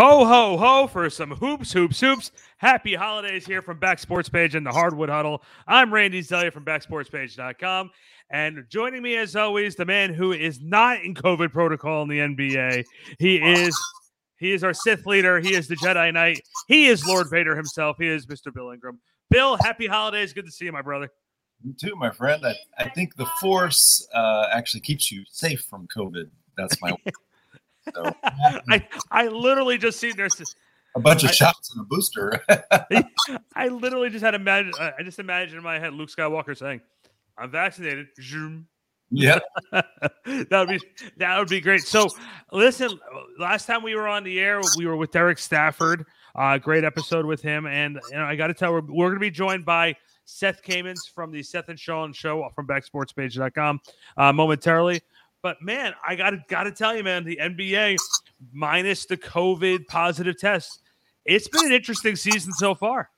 Ho, ho, ho for some hoops, hoops, hoops. Happy holidays here from Back Sports Page and the Hardwood Huddle. I'm Randy Zelia from backsportspage.com. And joining me, as always, the man who is not in COVID protocol in the NBA. He is he is our Sith leader. He is the Jedi Knight. He is Lord Vader himself. He is Mr. Bill Ingram. Bill, happy holidays. Good to see you, my brother. You too, my friend. I, I think the Force uh, actually keeps you safe from COVID. That's my. so. I I literally just seen there's a bunch of I, shots and a booster. I literally just had imagine. I just imagined in my head Luke Skywalker saying, "I'm vaccinated." Zoom. Yeah, that would be that would be great. So, listen, last time we were on the air, we were with Derek Stafford. Uh, great episode with him, and you know, I got to tell, we're, we're going to be joined by Seth Kamens from the Seth and Sean Show from BackSportsPage.com uh, momentarily. But man, I gotta gotta tell you, man, the NBA minus the COVID positive test, it's been an interesting season so far.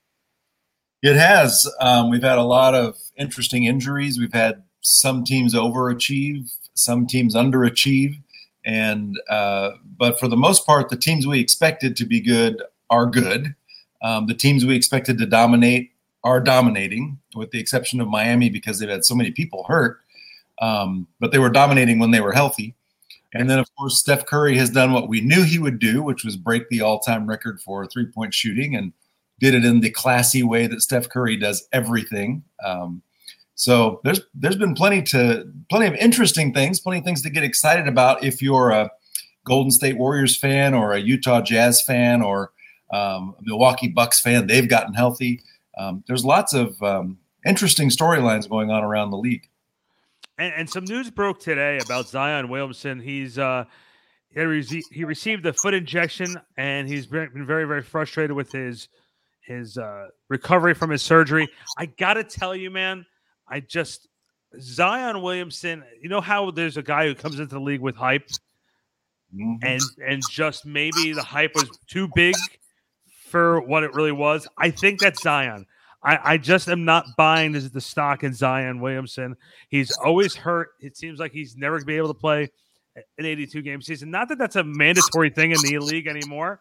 It has. Um, we've had a lot of interesting injuries. We've had some teams overachieve, some teams underachieve, and uh, but for the most part, the teams we expected to be good are good. Um, the teams we expected to dominate are dominating, with the exception of Miami because they've had so many people hurt. Um, but they were dominating when they were healthy. And then, of course, Steph Curry has done what we knew he would do, which was break the all time record for three point shooting and did it in the classy way that Steph Curry does everything. Um, so there's there's been plenty to plenty of interesting things, plenty of things to get excited about if you're a Golden State Warriors fan or a Utah Jazz fan or um, Milwaukee Bucks fan. They've gotten healthy. Um, there's lots of um, interesting storylines going on around the league. And, and, some news broke today about Zion Williamson. He's uh, he, re- he received a foot injection, and he's been very very frustrated with his his uh, recovery from his surgery. I gotta tell you, man, I just Zion Williamson. You know how there's a guy who comes into the league with hype, mm-hmm. and and just maybe the hype was too big for what it really was. I think that's Zion. I, I just am not buying this the stock in Zion Williamson. He's always hurt. It seems like he's never going to be able to play an 82 game season. Not that that's a mandatory thing in the league anymore,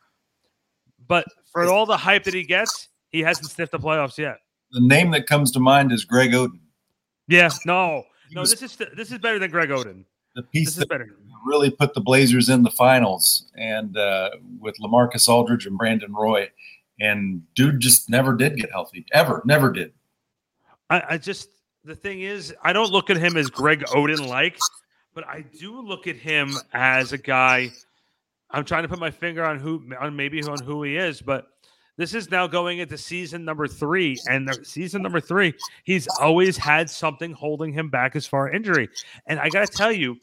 but for all the hype that he gets, he hasn't sniffed the playoffs yet. The name that comes to mind is Greg Oden. Yeah, no, no. This is this is better than Greg Oden. The piece that better. really put the Blazers in the finals, and uh, with LaMarcus Aldridge and Brandon Roy, and dude just never did get healthy ever never did. I, I, just the thing is i don't look at him as greg oden like but i do look at him as a guy i'm trying to put my finger on who on maybe on who he is but this is now going into season number three and season number three he's always had something holding him back as far injury. And i gotta tell you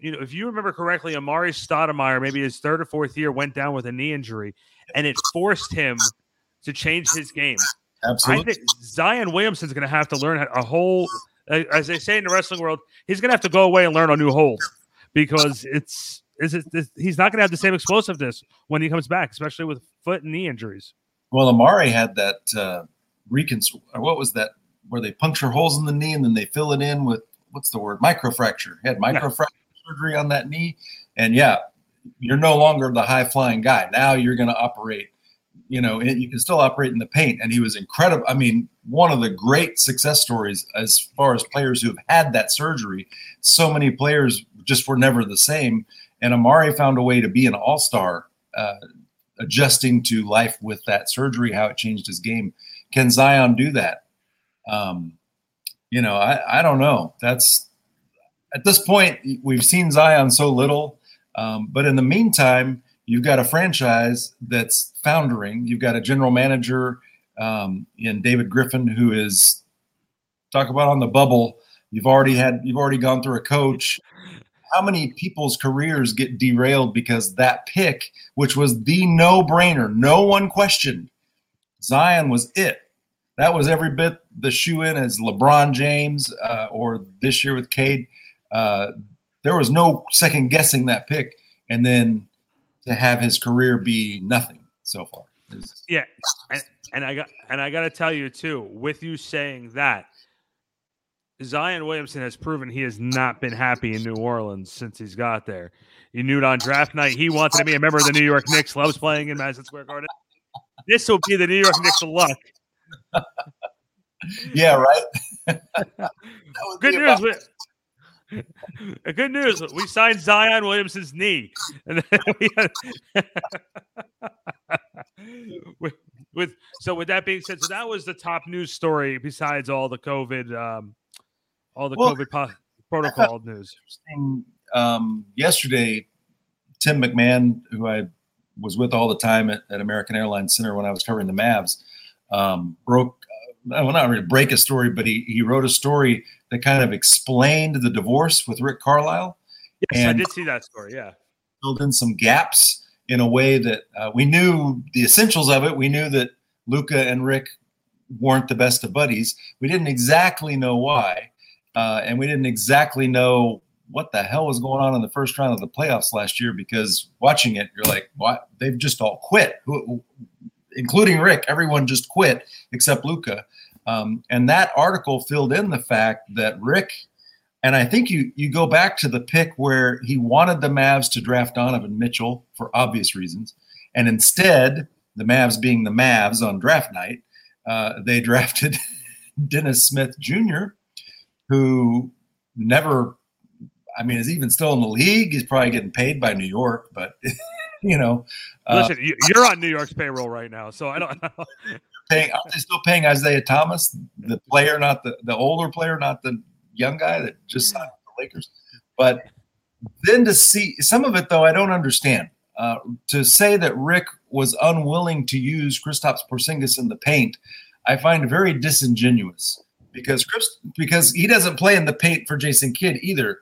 you know, if you remember correctly, Amar'e Stoudemire, maybe his third or fourth year, went down with a knee injury, and it forced him to change his game. Absolutely. I think Zion Williamson's going to have to learn a whole, as they say in the wrestling world, he's going to have to go away and learn a new hold because it's, is it, he's not going to have the same explosiveness when he comes back, especially with foot and knee injuries. Well, Amari had that uh. What was that? Where they puncture holes in the knee and then they fill it in with what's the word? Microfracture. He had microfracture yeah. Surgery on that knee, and yeah, you're no longer the high flying guy. Now you're going to operate, you know, you can still operate in the paint. And he was incredible. I mean, one of the great success stories as far as players who have had that surgery. So many players just were never the same. And Amar'e found a way to be an all star, uh, adjusting to life with that surgery, how it changed his game. Can Zion do that? Um, you know, I, I don't know. That's at this point, we've seen Zion so little um, but in the meantime, you've got a franchise that's foundering. You've got a general manager um, in David Griffin who is talk about on the bubble. You've already had you've already gone through a coach. How many people's careers get derailed because that pick, which was the no-brainer, no one questioned. Zion was it. That was every bit the shoe in as LeBron James uh, or this year with Cade. Uh, there was no second guessing that pick, and then to have his career be nothing so far. Yeah, and, and I got and I got to tell you too. With you saying that, Zion Williamson has proven he has not been happy in New Orleans since he's got there. You knew it on draft night. He wanted to be a member of the New York Knicks, loves playing in Madison Square Garden. This will be the New York Knicks of luck. yeah, right. Good news. With, good news. We signed Zion Williamson's knee. And with, with, so with that being said, so that was the top news story besides all the COVID um, all the well, COVID po- protocol news. Um, yesterday, Tim McMahon, who I was with all the time at, at American Airlines Center when I was covering the Mavs, um, broke. Well, not really break a story, but he he wrote a story that kind of explained the divorce with Rick Carlisle. Yes, I did see that story. Yeah, filled in some gaps in a way that uh, we knew the essentials of it. We knew that Luka and Rick weren't the best of buddies. We didn't exactly know why uh, and we didn't exactly know what the hell was going on in the first round of the playoffs last year because watching it, you're like, what? They've just all quit, including Rick. Everyone just quit except Luka. Um, and that article filled in the fact that Rick, and I think you you go back to the pick where he wanted the Mavs to draft Donovan Mitchell for obvious reasons, and instead, the Mavs being the Mavs on draft night, uh, they drafted Dennis Smith Jr who never, I mean, is even still in the league. He's probably getting paid by New York, but you know, uh, listen, you're on New York's payroll right now, so I don't. know. paying, still paying Isaiah Thomas, the player, not the the older player, not the young guy that just signed with the Lakers? But then to see some of it, though, I don't understand. Uh, to say that Rick was unwilling to use Kristaps Porzingis in the paint, I find very disingenuous because Chris because he doesn't play in the paint for Jason Kidd either.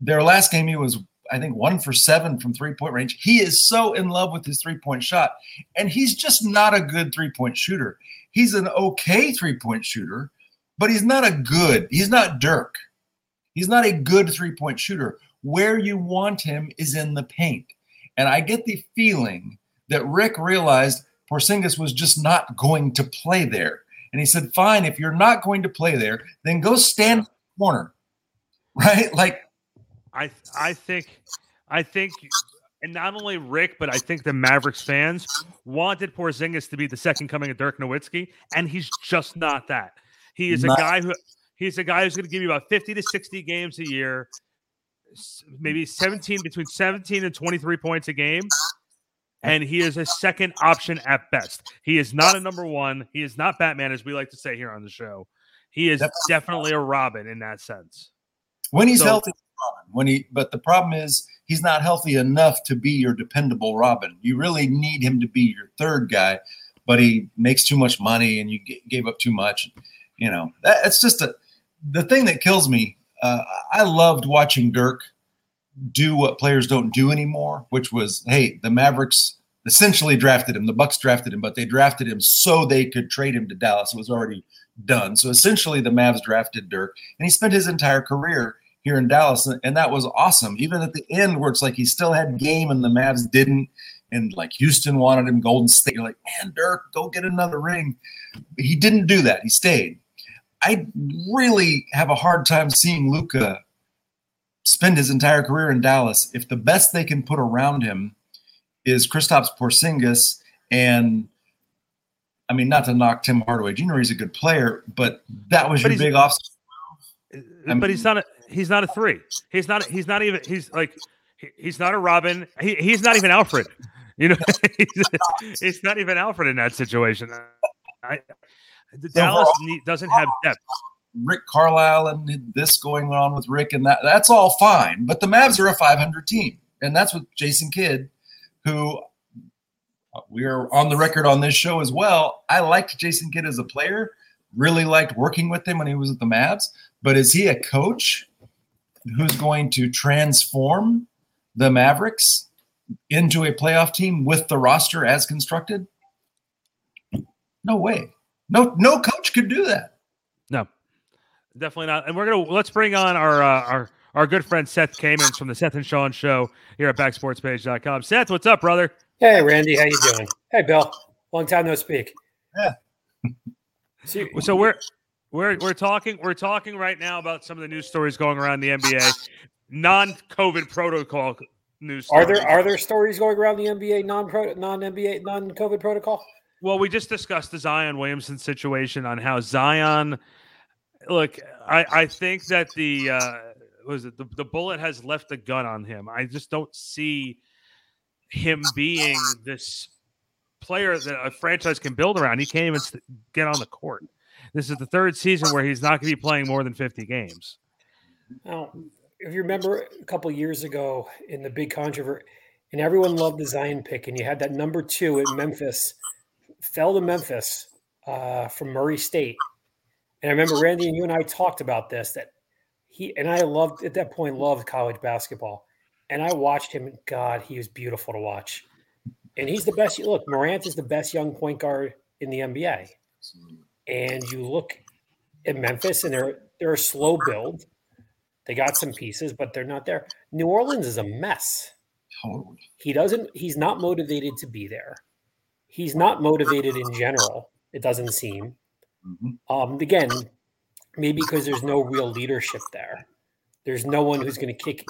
Their last game, he was I think one for seven from three point range. He is so in love with his three point shot, and he's just not a good three point shooter. He's an okay three point shooter, but he's not a good. He's not Dirk. He's not a good three point shooter. Where you want him is in the paint, and I get the feeling that Rick realized Porzingis was just not going to play there. And he said, Fine, if you're not going to play there, then go stand in the corner. Right? Like I I think I think and not only Rick, but I think the Mavericks fans wanted Porzingis to be the second coming of Dirk Nowitzki, and he's just not that. He is a guy who he's a guy who's going to give you about 50 to 60 games a year, maybe 17 between 17 and 23 points a game, and he is a second option at best. He is not a number one. He is not Batman, as we like to say here on the show. He is definitely a Robin in that sense. When he's so, healthy, Robin. When he, but the problem is he's not healthy enough to be your dependable Robin. You really need him to be your third guy, but he makes too much money, and you g- gave up too much. You know, that, it's just a the thing that kills me. Uh, I loved watching Dirk do what players don't do anymore, which was, hey, the Mavericks essentially drafted him. The Bucks drafted him, but they drafted him so they could trade him to Dallas. It was already done. So essentially, the Mavs drafted Dirk, and he spent his entire career here in Dallas, and that was awesome. Even at the end, where it's like he still had game and the Mavs didn't, and like Houston wanted him, Golden State, you're like, man, Dirk, go get another ring. But he didn't do that. He stayed. I really have a hard time seeing Luka spend his entire career in Dallas, if the best they can put around him is Kristaps Porzingis, and I mean, not to knock Tim Hardaway Jr., he's a good player, but that was but your big off. But mean, he's not a he's not a three. He's not he's not even he's like he, he's not a Robin. He, he's not even Alfred. You know, he's, he's, not even Alfred in that situation. I, Dallas doesn't have depth. Rick Carlisle and this going on with Rick and that. That's all fine. But the Mavs are a 500 team. And that's with Jason Kidd, who uh, we are on the record on this show as well. I liked Jason Kidd as a player, really liked working with him when he was at the Mavs. But is he a coach who's going to transform the Mavericks into a playoff team with the roster as constructed? No way. No, no coach could do that. No definitely not. And we're gonna let's bring on our uh, our our good friend Seth Kamens from the Seth and Sean Show here at BackSportsPage.com. Seth, what's up, brother? Hey, Randy, how you doing? Hey, Bill. Long time no speak. Yeah. so, so we're We're we're talking we're talking right now about some of the news stories going around the NBA, non-COVID protocol news. Are stories. there are there stories going around the NBA non non NBA non COVID protocol? Well, we just discussed the Zion Williamson situation on how Zion. Look, I I think that the uh, was it the, the bullet has left the gun on him. I just don't see him being this player that a franchise can build around. He can't even get on the court. This is the third season where he's not going to be playing more than 50 games. Now, if you remember a couple years ago in the big controversy, and everyone loved the Zion pick, and you had that number two at Memphis, fell to Memphis uh, from Murray State. And I remember Randy and you and I talked about this that he and I loved at that point loved college basketball, and I watched him. and God, he was beautiful to watch, and he's the best. Look, Morant is the best young point guard in the NBA, and you look at Memphis, and they're they're a slow build. They got some pieces, but they're not there. New Orleans is a mess. Totally. He doesn't. He's not motivated to be there. He's not motivated in general. It doesn't seem. Mhm. Um, again, maybe because there's no real leadership there. There's no one who's going to kick.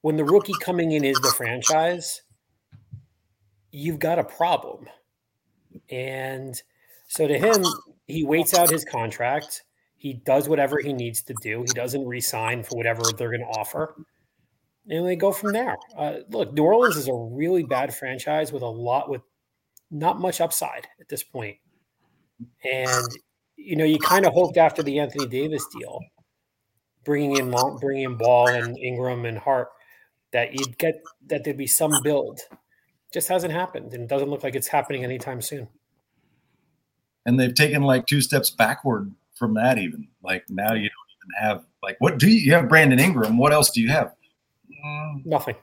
When the rookie coming in is the franchise, you've got a problem. And so to him, he waits out his contract. He does whatever he needs to do. He doesn't resign for whatever they're going to offer. And they go from there. Uh, look, New Orleans is a really bad franchise with a lot with not much upside at this point. And you know, you kind of hoped after the Anthony Davis deal, bringing in bringing in Ball and Ingram and Hart, that you'd get that there'd be some build. Just hasn't happened, and it doesn't look like it's happening anytime soon. And they've taken like two steps backward from that. Even like now, you don't even have like what do you, you have? Brandon Ingram. What else do you have? Mm, Nothing.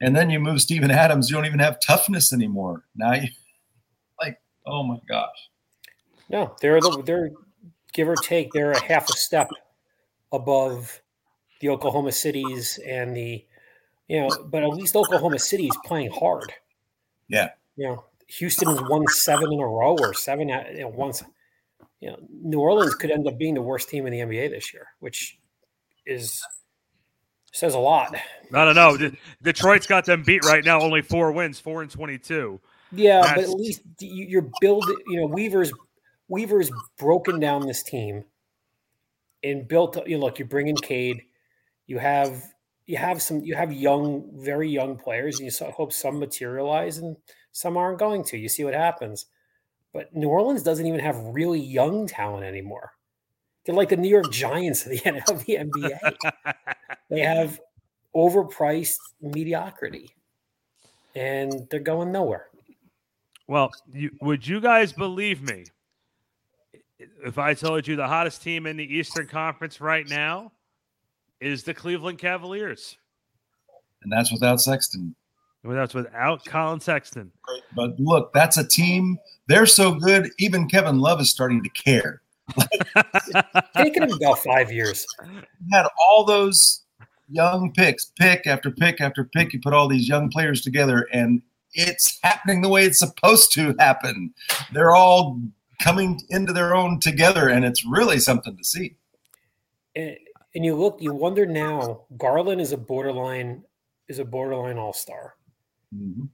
And then you move Steven Adams. You don't even have toughness anymore. Now you like, oh my gosh. No, they're the, they're give or take they're a half a step above the Oklahoma cities and the you know, but at least Oklahoma City is playing hard. Yeah. You know, Houston has won seven in a row or seven at you know, once. You know, New Orleans could end up being the worst team in the NBA this year, which is says a lot. I don't know. Detroit's got them beat right now. Only four wins, four and 22. Yeah, but at least you- you're building. You know, Weaver's Weaver's broken down this team and built. You know, look, you're bringing Cade. You have you have some. You have young, very young players, and you hope some materialize, and some aren't going to. You see what happens. But New Orleans doesn't even have really young talent anymore. They're like the New York Giants of the, of the NBA. they have overpriced mediocrity, and they're going nowhere. Well, you, would you guys believe me if I told you the hottest team in the Eastern Conference right now is the Cleveland Cavaliers? And that's without Sexton. Well, that's without Collin Sexton. But look, that's a team. They're so good. Even Kevin Love is starting to care. Taking him about five years. You had all those young picks, pick after pick after pick. You put all these young players together, and it's happening the way it's supposed to happen. They're all coming into their own together, and it's really something to see. And, and you look, you wonder now. Garland is a borderline is a borderline all star, Mhm.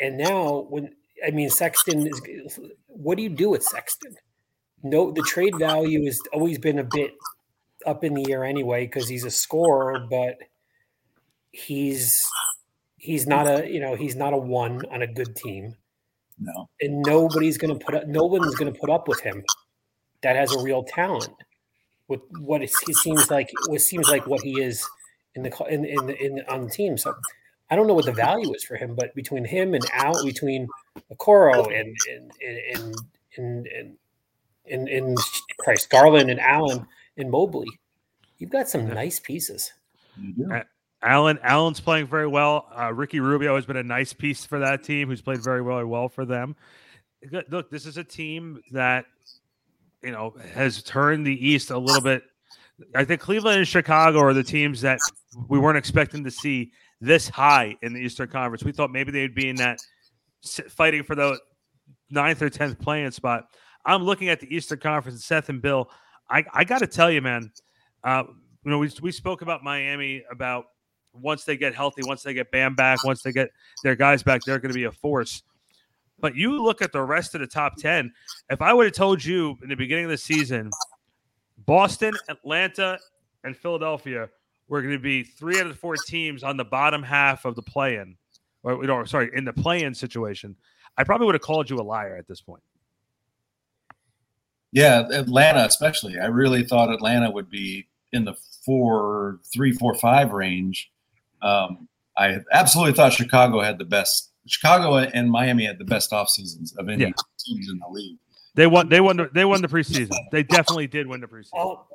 and now when I mean Sexton is. What do you do with Sexton? No, the trade value has always been a bit up in the air anyway because he's a scorer, but he's he's not a you know he's not a one on a good team. No, and nobody's going to put up. No one's going to put up with him. That has a real talent. With what it, seems like, what seems like what he is in the in in, in on the team. So I don't know what the value is for him, but between him and Al, between Okoro and and and and and and, and Christ Garland and Allen and Mobley, you've got some nice pieces. you do. Allen Allen's playing very well. Uh, Ricky Rubio has been a nice piece for that team, who's played very, very well for them. Look, this is a team that you know has turned the East a little bit. I think Cleveland and Chicago are the teams that we weren't expecting to see this high in the Eastern Conference. We thought maybe they'd be in that fighting for the ninth or tenth playing spot. I'm looking at the Eastern Conference, Seth and Bill. I, I got to tell you, man. Uh, you know, we we spoke about Miami about once they get healthy, once they get Bam back, once they get their guys back, they're going to be a force. But you look at the rest of the top 10. If I would have told you in the beginning of the season, Boston, Atlanta, and Philadelphia were going to be three out of the four teams on the bottom half of the play in, or, you know, sorry, in the play in situation, I probably would have called you a liar at this point. Yeah, Atlanta, especially. I really thought Atlanta would be in the four, three, four, five range. Um, I absolutely thought Chicago had the best. Chicago and Miami had the best off seasons of any yeah. teams in the league. They won. They won. The, they won the preseason. They definitely did win the preseason. I'll,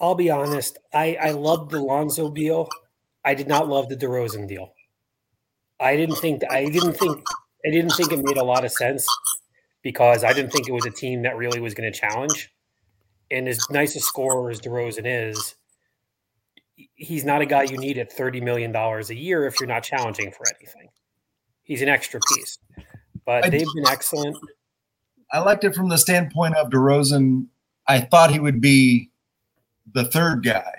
I'll be honest. I I loved the Lonzo deal. I did not love the DeRozan deal. I didn't think. I didn't think. I didn't think it made a lot of sense because I didn't think it was a team that really was going to challenge. And as nice a scorer as DeRozan is, he's not a guy you need at $30 million a year if you're not challenging for anything. He's an extra piece. But they've been excellent. I liked it from the standpoint of DeRozan. I thought he would be the third guy.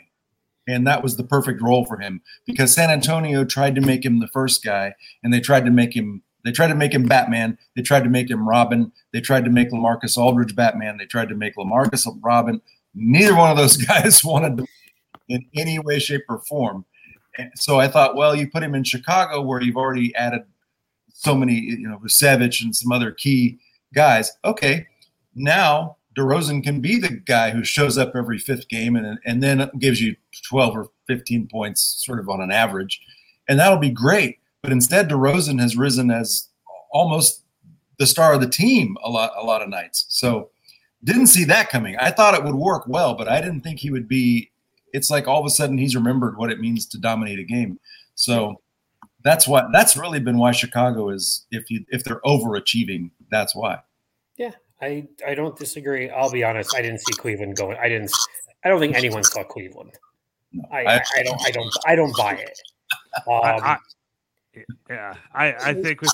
And that was the perfect role for him because San Antonio tried to make him the first guy and they tried to make him they tried to make him Batman. They tried to make him Robin. They tried to make LaMarcus Aldridge Batman. They tried to make LaMarcus Robin. Neither one of those guys wanted to in any way, shape, or form. And so I thought, well, you put him in Chicago where you've already added so many, you know, Savage and some other key guys. Okay, now DeRozan can be the guy who shows up every fifth game and and then gives you 12 or 15 points, sort of on an average, and that'll be great. But instead, DeRozan has risen as almost the star of the team a lot a lot of nights. So didn't see that coming. I thought it would work well, but I didn't think he would be it's like all of a sudden he's remembered what it means to dominate a game. So that's what that's really been why Chicago is if you if they're overachieving, that's why. Yeah, I I don't disagree. I'll be honest, I didn't see Cleveland going. I didn't I don't think anyone saw Cleveland. No, I, I, I, don't I don't I don't buy it. Um, I, yeah, I I think with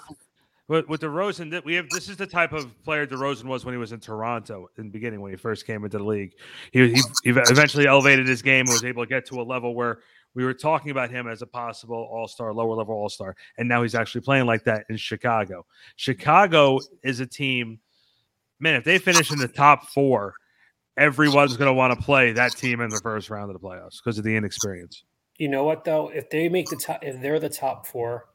with, with DeRozan, that we have this is the type of player DeRozan was when he was in Toronto in the beginning when he first came into the league. He, he, he eventually elevated his game and was able to get to a level where we were talking about him as a possible All Star, lower level All Star, and now he's actually playing like that in Chicago. Chicago is a team, man. If they finish in the top four, everyone's going to want to play that team in the first round of the playoffs because of the inexperience. You know what though? If they make the top, if they're the top four,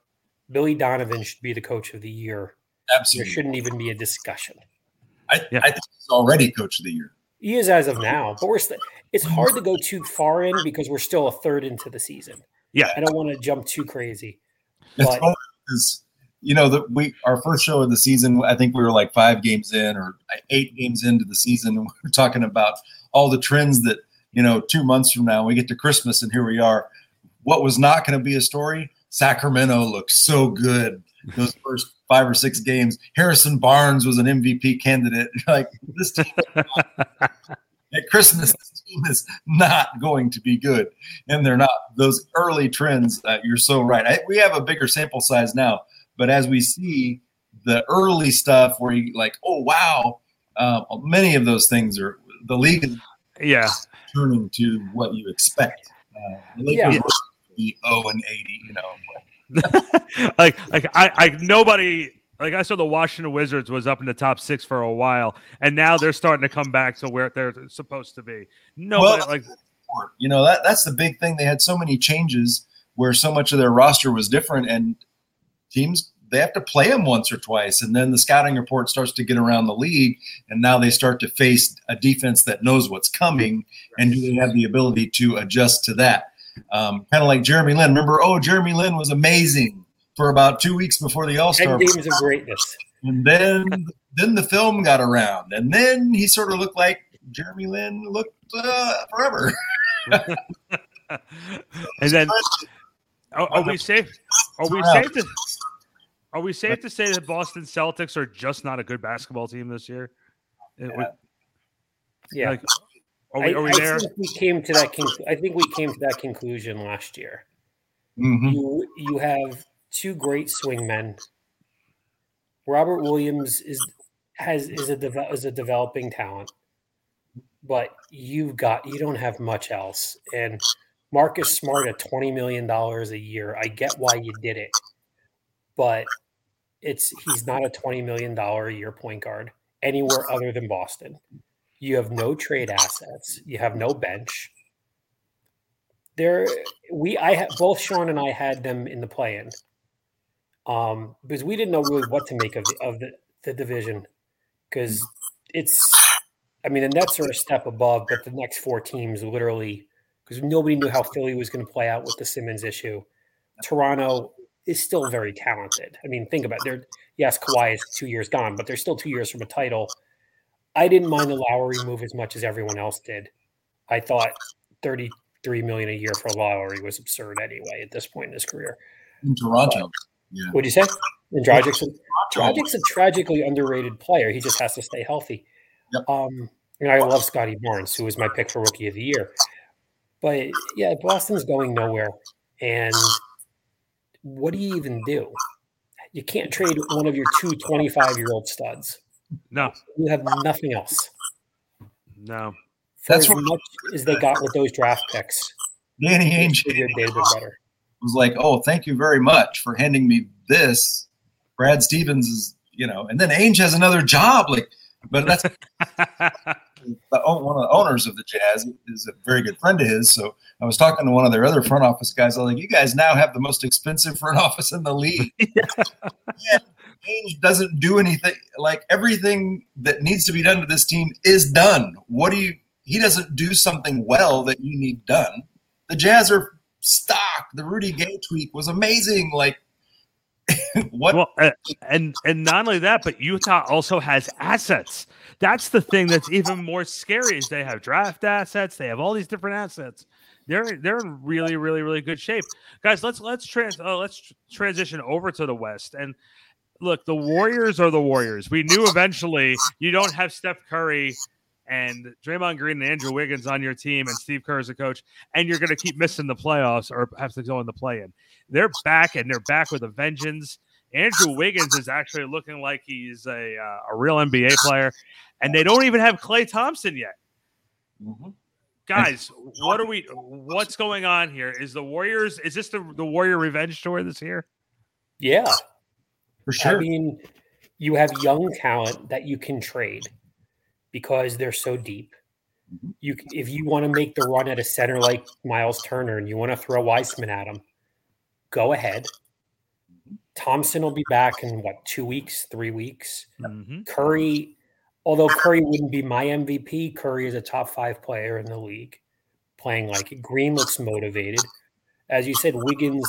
Billy Donovan should be the coach of the year. Absolutely. There shouldn't even be a discussion. I, yeah. I think he's already coach of the year. He is as of now, but we're st- it's hard to go too far in because we're still a third into the season. Yeah. I don't want to jump too crazy. But because you know that we our first show of the season, I think we were like five games in or eight games into the season, and we are talking about all the trends that you know two months from now we get to Christmas and here we are. What was not going to be a story Sacramento looked so good those first five or six games. Harrison Barnes was an MVP candidate. Like this team at Christmas, this team is not going to be good, and they're not. Those early trends, uh, you're so right. I, we have a bigger sample size now, but as we see the early stuff, where you like, oh wow, uh, many of those things are the league is yeah turning to what you expect. Uh, yeah be 0 and 80, you know. like like I, I nobody like I saw the Washington Wizards was up in the top six for a while, and now they're starting to come back to where they're supposed to be. No, well, like you know that that's the big thing. They had so many changes where so much of their roster was different, and teams they have to play them once or twice, and then the scouting report starts to get around the league, and now they start to face a defense that knows what's coming, and do they have the ability to adjust to that? Um, kind of like Jeremy Lin. Remember, oh, Jeremy Lin was amazing for about two weeks before the All Star. games of greatness. And then, then the film got around, and then he sort of looked like Jeremy Lin looked uh, forever. and then, are, are we safe? Are we safe to? Are we safe to say that Boston Celtics are just not a good basketball team this year? Yeah. yeah. Like, are we, are we I, there? I think we came to that. Conc- I think we came to that conclusion last year. Mm-hmm. You you have two great swingmen. Robert Williams is has is a is a developing talent. but you've got you don't have much else. And Marcus Smart at twenty million dollars a year, I get why you did it, but it's he's not a twenty million dollar a year point guard anywhere other than Boston. You have no trade assets. You have no bench. There, we I both Sean and I had them in the play-in, um, because we didn't know really what to make of the of the, the division, because it's, I mean, the Nets are a step above, but the next four teams literally, because nobody knew how Philly was going to play out with the Simmons issue. Toronto is still very talented. I mean, think about it. They're yes, Kawhi is two years gone, but they're still two years from a title. I didn't mind the Lowry move as much as everyone else did. I thought 33 million a year for Lowry was absurd anyway at this point in his career. In Toronto. yeah. What'd you say? And Dragic's, Dragic's a tragically underrated player. He just has to stay healthy. Yep. Um, and I love Scottie Barnes, who was my pick for rookie of the year. But yeah, Boston's going nowhere. And what do you even do? You can't trade one of your two 25 year old studs. No, You have nothing else. no. For That's as what- much as they got with those draft picks, Danny Ainge figured they'd better. was like, "Oh, thank you very much for handing me this." Brad Stevens is, you know, and then Ainge has another job. Like, but that's the, one of the owners of the Jazz is a very good friend of his. So I was talking to one of their other front office guys. I was like, "You guys now have the most expensive front office in the league." yeah. Ainge doesn't do anything. Like everything that needs to be done to this team is done. What do you? He doesn't do something well that you need done. The Jazz are stock. The Rudy Gay tweak was amazing. Like, what? well, uh, and and not only that, but Utah also has assets. That's the thing that's even more scary. Is they have draft assets. They have all these different assets. They're they're in really really really good shape, guys. Let's let's trans uh, let's transition over to the West and look. The Warriors are the Warriors. We knew eventually you don't have Steph Curry and Draymond Green and Andrew Wiggins on your team, and Steve Kerr as a coach, and you're going to keep missing the playoffs or have to go in the play-in. They're back, and they're back with a vengeance. Andrew Wiggins is actually looking like he's a uh, a real NBA player, and they don't even have Klay Thompson yet. Mhm. Guys, what are we? What's going on here? Is the Warriors? Is this the the Warrior revenge tour this year? Yeah. For sure. I mean, you have young talent that you can trade because they're so deep. Mhm. You, if you want to make the run at a center like Miles Turner and you want to throw Wiseman at him, go ahead. Thompson will be back in what two weeks, three weeks. Mhm. Curry, although Curry wouldn't be my MVP, Curry is a top five player in the league, playing like it. Green looks motivated. As you said, Wiggins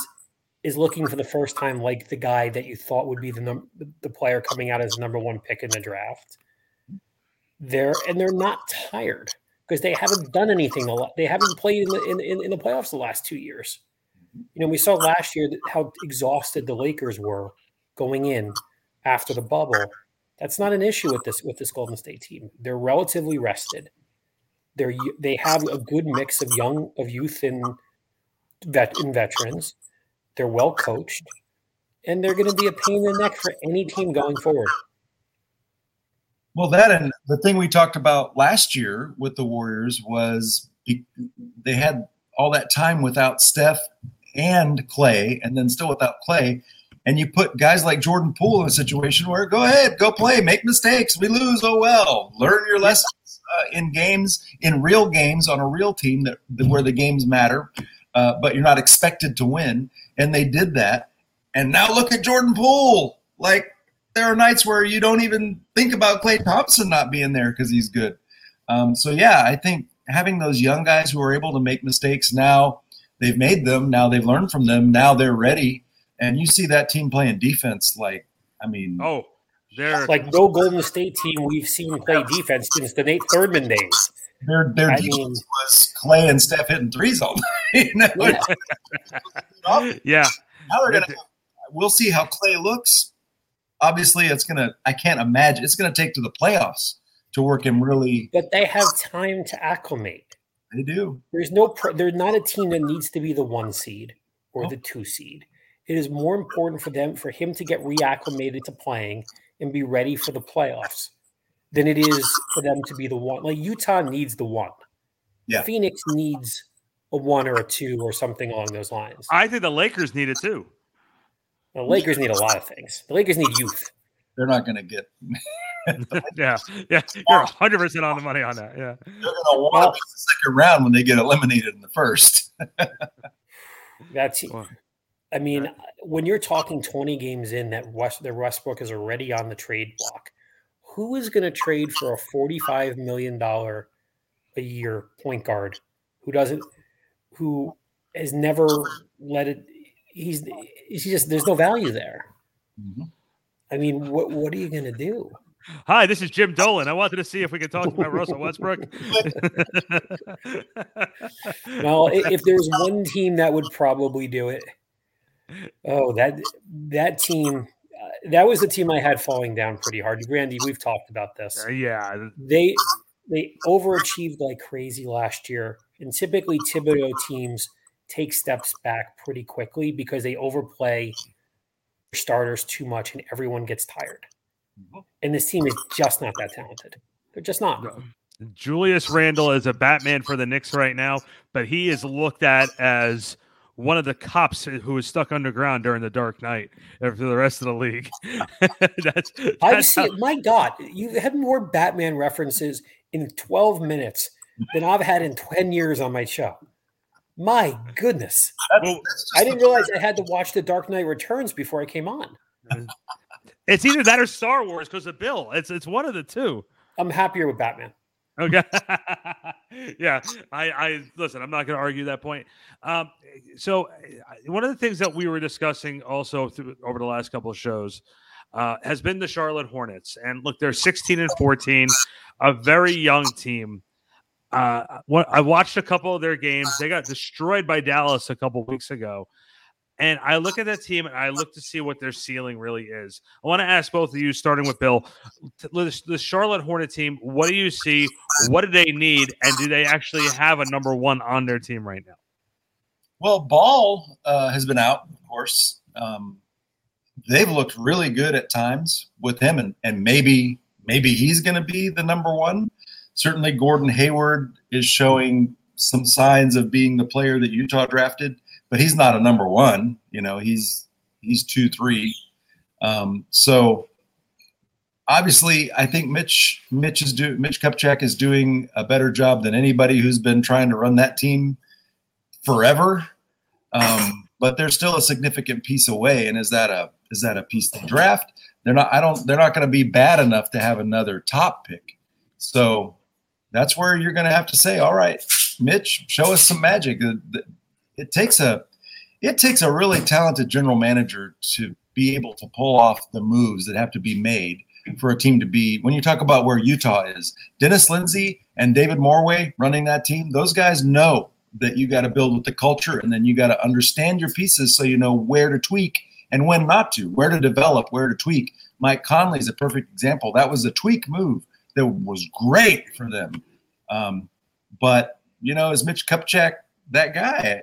is looking for the first time like the guy that you thought would be the num- the player coming out as the number one pick in the draft. They're and they're not tired because they haven't done anything a lot. They haven't played in the in, in, in the playoffs the last two years. You know, we saw last year how exhausted the Lakers were going in after the bubble. That's not an issue with this with this Golden State team. They're relatively rested. They're they have a good mix of young of youth and vet and veterans. They're well coached, and they're going to be a pain in the neck for any team going forward. Well, that and the thing we talked about last year with the Warriors was they had all that time without Steph and Klay, and then still without Klay. And you put guys like Jordan Poole in a situation where go ahead, go play, make mistakes. We lose, oh well. Learn your lessons uh, in games, in real games on a real team that, where the games matter, uh, but you're not expected to win. And they did that. And now look at Jordan Poole. Like there are nights where you don't even think about Klay Thompson not being there because he's good. Um, so yeah, I think having those young guys who are able to make mistakes now, they've made them. Now they've learned from them. Now they're ready. And you see that team playing defense. Like, I mean, Oh, they're Like no Golden State team we've seen play defense since the Nate Thurmond days. their their I defense mean- was Klay and Steph hitting threes all night. You know? Yeah. yeah. Now they're gonna. We'll see how Klay looks. Obviously, it's gonna. I can't imagine. It's gonna take to the playoffs to work him really. But they have time to acclimate. They do. There's no. Pr- they're not a team that needs to be the one seed or the two seed. It is more important for them for him to get reacclimated to playing and be ready for the playoffs. than it is for them to be the one. Like Utah needs the one. Yeah. Phoenix needs a one or a two or something along those lines. I think the Lakers need it too. The Lakers need a lot of things. The Lakers need youth. They're not going to get. yeah, yeah, you're 100 percent on the money on that. Yeah, They're going to want the second round when they get eliminated in the first. That's. I mean, when you're talking 20 games in that West, the Westbrook is already on the trade block, who is going to trade for a 45 million dollar a year point guard who doesn't, who has never let it? He's he's just there's no value there. Mhm. I mean, what what are you going to do? Hi, this is Jim Dolan. I wanted to see if we could talk about Russell Westbrook. Well, i- if there's one team that would probably do it, oh that that team, uh, that was the team I had falling down pretty hard. Randy, we've talked about this. Uh, yeah, They they overachieved like crazy last year, and typically Thibodeau teams take steps back pretty quickly because they overplay starters too much, and everyone gets tired. And this team is just not that talented. They're just not. No. Julius Randle is a Batman for the Knicks right now, but he is looked at as one of the cops who was stuck underground during the Dark Knight for the rest of the league. that's, I've that's seen. My God, you had more Batman references in 12 minutes than I've had in 10 years on my show. My goodness, That's, Well, that's I didn't realize I had to watch The Dark Knight Returns before I came on. It's either that or Star Wars because of Bill. It's it's one of the two. I'm happier with Batman. Okay. yeah, I, I listen. I'm not going to argue that point. Um, so, uh, one of the things that we were discussing also through, over the last couple of shows uh, has been the Charlotte Hornets. And look, they're 16 and 14, a very young team. Uh, I watched a couple of their games. They got destroyed by Dallas a couple weeks ago. And I look at that team and I look to see what their ceiling really is. I want to ask both of you, starting with Bill, the Charlotte Hornet team. What do you see? What do they need? And do they actually have a number one on their team right now? Well, Ball uh, has been out, of course. Um, they've looked really good at times with him, and, and maybe maybe he's going to be the number one. Certainly, Gordon Hayward is showing some signs of being the player that Utah drafted, but he's not a number one. You know, he's he's two three. Um, so obviously, I think Mitch Mitch is do Mitch Kupchak is doing a better job than anybody who's been trying to run that team forever. Um, but they're still a significant piece away. And is that a is that a piece to draft? They're not. I don't. They're not going to be bad enough to have another top pick. So that's where you're going to have to say, all right, Mitch, show us some magic. It, takes a it takes a really talented general manager to be able to pull off the moves that have to be made for a team to be. When you talk about where Utah is, Dennis Lindsey and David Morway running that team, those guys know that you got to build with the culture and then you got to understand your pieces so you know where to tweak and when not to, where to develop, where to tweak. Mike Conley is a perfect example. That was a tweak move that was great for them. Um, but, you know, is Mitch Kupchak that guy?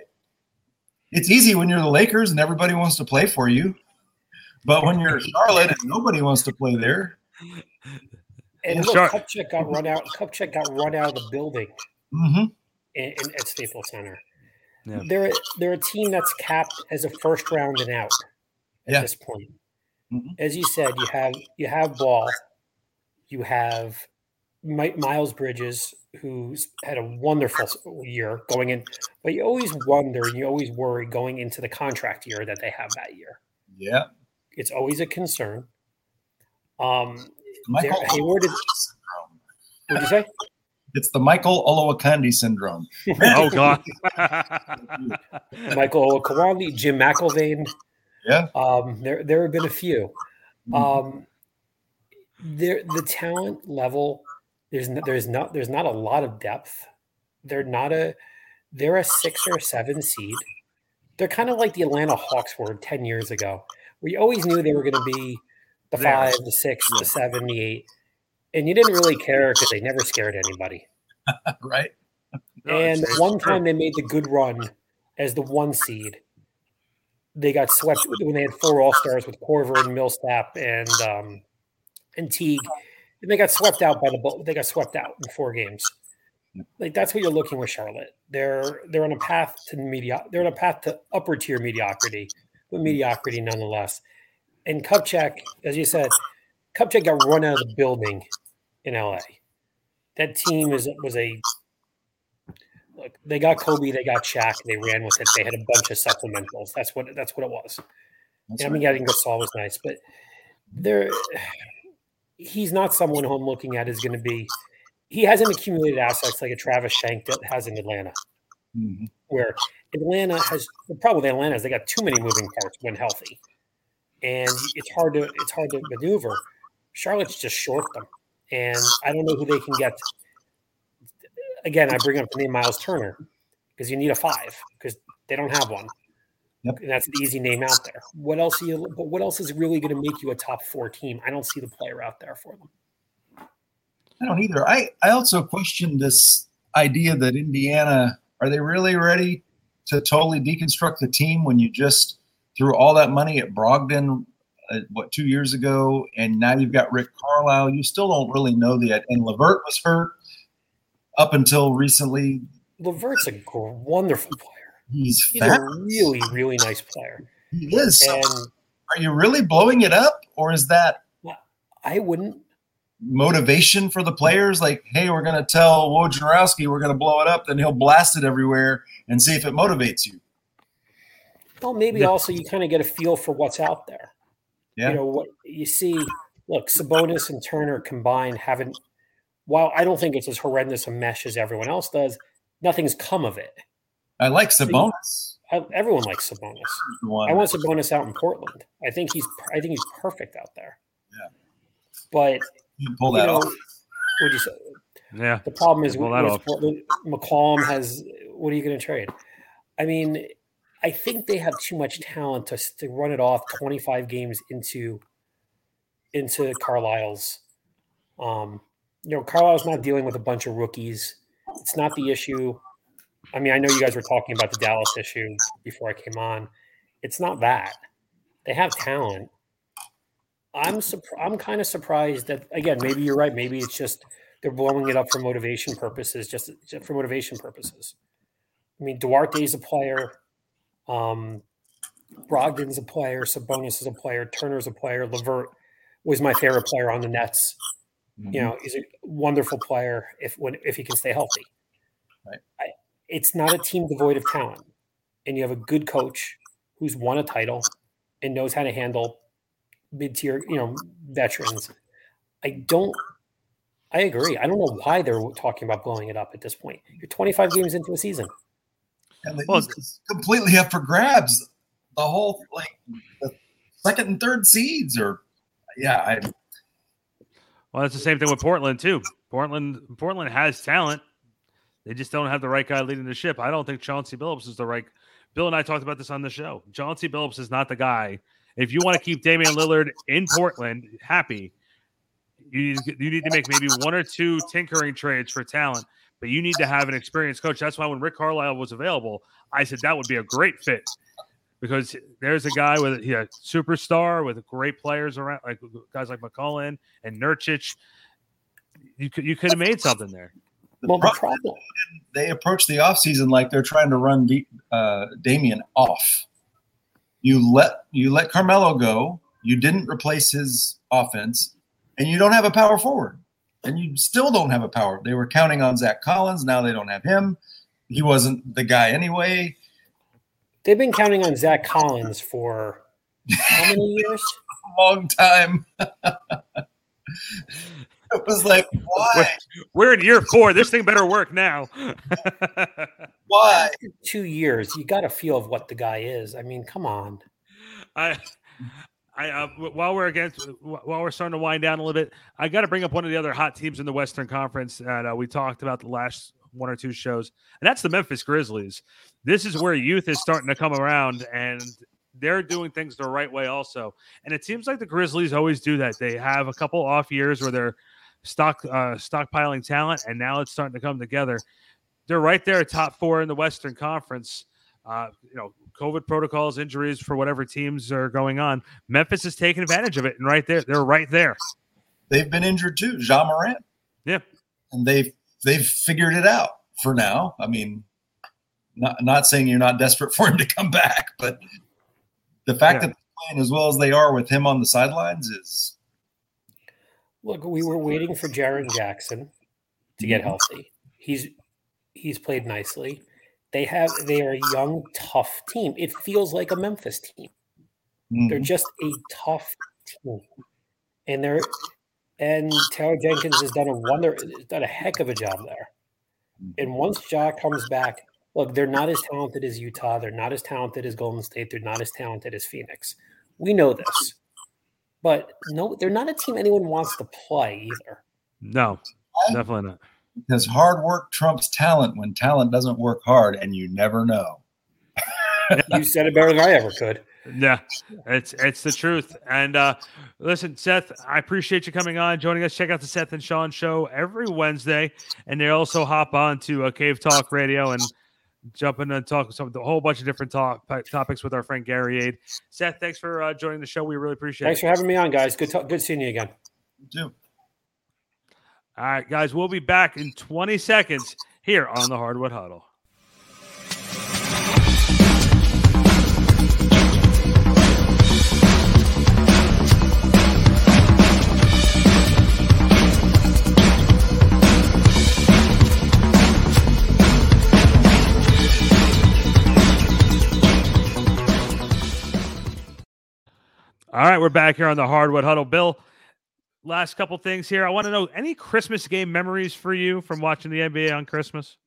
It's easy when you're the Lakers and everybody wants to play for you. But when you're Charlotte and nobody wants to play there, And look, Sure. Kupchak got run out. Kupchak got run out of the building mhm, in, in, at Staples Center. Yeah. They're they're a team that's capped as a first round and out at Yeah. this point. Mhm. As you said, you have you have Ball, you have Mi- Miles Bridges, who's had a wonderful year going in, but you always wonder and you always worry going into the contract year that they have that year. yeah. It's always a concern. Um, Michael Hayward is- syndrome. what'd you say? It's the Michael Olowokandi syndrome. oh God! Michael Kawandi, Jim McIlvaine. Yeah. Um, there, there have been a few. Mhm. Um, there, the talent level, there's no, there's not there's not a lot of depth. They're not a they're a six or seven seed. They're kind of like the Atlanta Hawks were ten years ago. We always knew they were going to be the There. five, the six, the seven, the eight, and you didn't really care because they never scared anybody. right? No, and one time they made the good run as the one seed. They got swept when they had four All Stars with Korver and Millsap and um, and Teague. And they got swept out by the Bull- they got swept out in four games. Like that's what you're looking with Charlotte. They're they're on a path to media. They're on a path to upper tier mediocrity, but mediocrity nonetheless. And Kupchak, as you said, Kupchak got run out of the building in LA. That team is was a look. They got Kobe, they got Shaq, they ran with it. They had a bunch of supplementals. That's what that's what it was. That's I mean, right. getting Gasol was nice, but there, he's not someone who I'm looking at is going to be. He hasn't accumulated assets like a Travis Schlenk that has in Atlanta, Mhm. where Atlanta has the problem with Atlanta is they got too many moving parts when healthy, and it's hard to it's hard to maneuver. Charlotte's just short them, and I don't know who they can get. Again, I bring up the name Miles Turner because you need a five because they don't have one. Yep. And that's the easy name out there. What else are you? But what else is really going to make you a top four team? I don't see the player out there for them. I don't either. I, I also question this idea that Indiana are they really ready to totally deconstruct the team when you just threw all that money at Brogdon uh, what two years ago, and now you've got Rick Carlisle. You still don't really know that, and Levert was hurt up until recently. Levert's a wonderful player. He's He's a really, really nice player. He is. So And are you really blowing it up, or is that I wouldn't. motivation for the players? Like, hey, we're going to tell Wojnarowski we're going to blow it up, then he'll blast it everywhere and see if it motivates you. Well, maybe Yeah. also you kind of get a feel for what's out there. Yeah. You know what you see. Look, Sabonis and Turner combined haven't. While I don't think it's as horrendous a mesh as everyone else does, nothing's come of it. I like Sabonis. Everyone likes Sabonis. I want Sabonis out in Portland. I think he's. I think he's perfect out there. Yeah. But you can pull you know, off. what you say? Yeah. The problem is Pull with, that with off. Portland, McCollum has. What are you going to trade? I mean, I think they have too much talent to, to run it off 25 games into into Carlisle's. Um, you know, Carlisle's not dealing with a bunch of rookies. It's not the issue. I mean, I know you guys were talking about the Dallas issue before I came on. It's not that they have talent. I'm surprised. I'm kind of surprised that again. Maybe you're right. Maybe it's just they're blowing it up for motivation purposes, just, just for motivation purposes. I mean, Duarte's a player. Um, Brogdon's a player. Sabonis is a player. Turner's a player. Levert was my favorite player on the Nets. Mm-hmm. You know, he's a wonderful player if when if he can stay healthy. Right. I, it's not a team devoid of talent, and you have a good coach who's won a title and knows how to handle mid-tier, you know, veterans. I don't. I agree. I don't know why they're talking about blowing it up at this point. You're 25 games into a season. And the Well, East is completely up for grabs. The whole like the second and third seeds are yeah, I Well, that's the same thing with Portland too. Portland Portland has talent. They just don't have the right guy leading the ship. I don't think Chauncey Billups is the right. Bill and I talked about this on the show. Chauncey Billups is not the guy. If you want to keep Damian Lillard in Portland happy, you need, you need to make maybe one or two tinkering trades for talent, but you need to have an experienced coach. That's why when Rick Carlisle was available, I said that would be a great fit because there's a guy with he a superstar with great players around, like guys like McCollum and Nurkic. You could you could have made something there. The Well, the problem, they approach the offseason like they're trying to run D, uh, Damian off. You let you let Carmelo go. You didn't replace his offense, and you don't have a power forward, and you still don't have a power. They were counting on Zach Collins. Now they don't have him. He wasn't the guy anyway. they've been counting on Zach Collins for how many years? Long time. it was like why? We're in year four. This thing better work now. Why? Two years. You got a feel of what the guy is. I mean, come on. I, I uh, while we're against while we're starting to wind down a little bit, I got to bring up one of the other hot teams in the Western Conference that uh, we talked about the last one or two shows, and that's the Memphis Grizzlies. This is where youth is starting to come around, and they're doing things the right way also. And it seems like the Grizzlies always do that. They have a couple off years where they're stock uh, stockpiling talent, and now it's starting to come together. They're right there, top four in the Western Conference. Uh, you know, COVID protocols, injuries for whatever teams are going on. Memphis is taking advantage of it, and right there, they're right there. they've been injured too. Ja Morant. Yeah. And they've they've figured it out for now. I mean, not not saying you're not desperate for him to come back, but the fact Yeah. that they're playing as well as they are with him on the sidelines is Look, we were waiting for Jaren Jackson to get healthy. He's he's played nicely. They have they are a young, tough team. It feels like a Memphis team. They're Mhm. just a tough team, and they're and Taylor Jenkins has done a wonder, done a heck of a job there. And once Ja comes back, look, they're not as talented as Utah. They're not as talented as Golden State. They're not as talented as Phoenix. We know this, but no, they're not a team anyone wants to play either. No, definitely not. because hard work trumps talent when talent doesn't work hard, and you never know. You said it better than I ever could. Yeah, it's it's the truth. And uh listen, Seth, I appreciate you coming on, joining us. Check out the Seth and Sean show every Wednesday, and they also hop on to uh, Cave Talk Radio and jump in and talk some a whole bunch of different talk, topics with our friend Gary Aid. Seth, thanks for uh, joining the show. We really appreciate Thanks it. Thanks for having me on, guys. Good, talk, good seeing you again. Too. All right, guys, we'll be back in 20 seconds here on the Hardwood Huddle. All right, we're back here on the Hardwood Huddle. Bill, last couple things here. I want to know any Christmas game memories for you from watching the NBA on Christmas?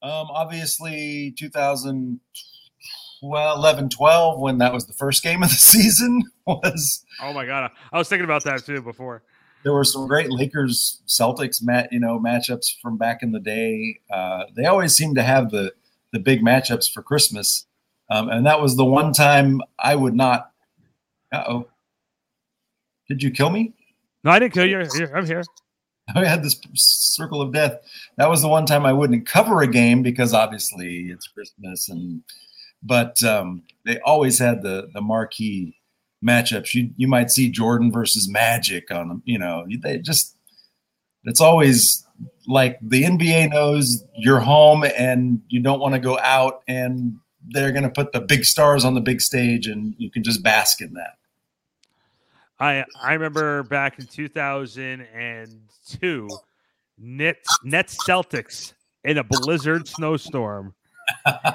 Um, obviously, 2011 12, when that was the first game of the season, was Oh my god, I was thinking about that too before. there were some great Lakers Celtics mat, you know, matchups from back in the day. Uh, they always seem to have the the big matchups for Christmas, um, and that was the one time I would not. Uh oh, did you kill me? No, I didn't kill you. Here, I'm here. I had this circle of death. That was the one time I wouldn't cover a game because obviously it's Christmas and but um, they always had the the marquee matchups. You you might see Jordan versus Magic on them. You know, they just it's always like the NBA knows you're home and you don't want to go out and they're going to put the big stars on the big stage and you can just bask in that. I I remember back in 2002, Nets Nets Celtics in a blizzard snowstorm,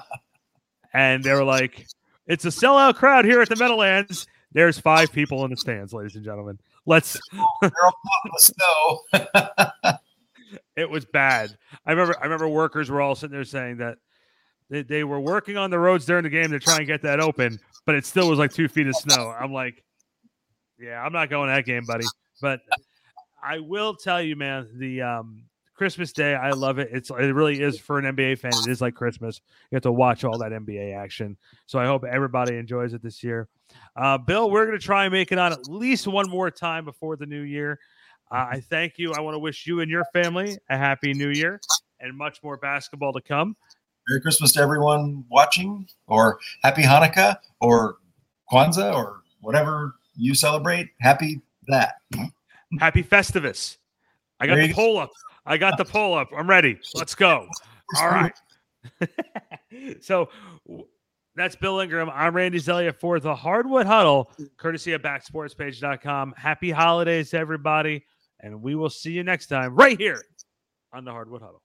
and they were like, "It's a sellout crowd here at the Meadowlands." There's five people in the stands, ladies and gentlemen. Let's. They're all out in the snow. It was bad. I remember. I remember workers were all sitting there saying that they, they were working on the roads during the game to try and get that open, but it still was like two feet of snow. I'm like, yeah, I'm not going that game, buddy. But I will tell you, man, the um, Christmas Day, I love it. It's it really is for an NBA fan. It is like Christmas. You have to watch all that NBA action. So I hope everybody enjoys it this year. Uh, Bill, we're going to try and make it on at least one more time before the new year. Uh, I thank you. I want to wish you and your family a happy new year and much more basketball to come. Merry Christmas to everyone watching, or Happy Hanukkah, or Kwanzaa, or whatever you celebrate. Happy that. Happy Festivus. I got There the go. poll up. I got the poll up. I'm ready. Let's go. All right. so that's Bill Ingram. I'm Randy Zelia for the Hardwood Huddle, courtesy of backsportspage.com. Happy holidays, everybody. And we will see you next time right here on the Hardwood Huddle.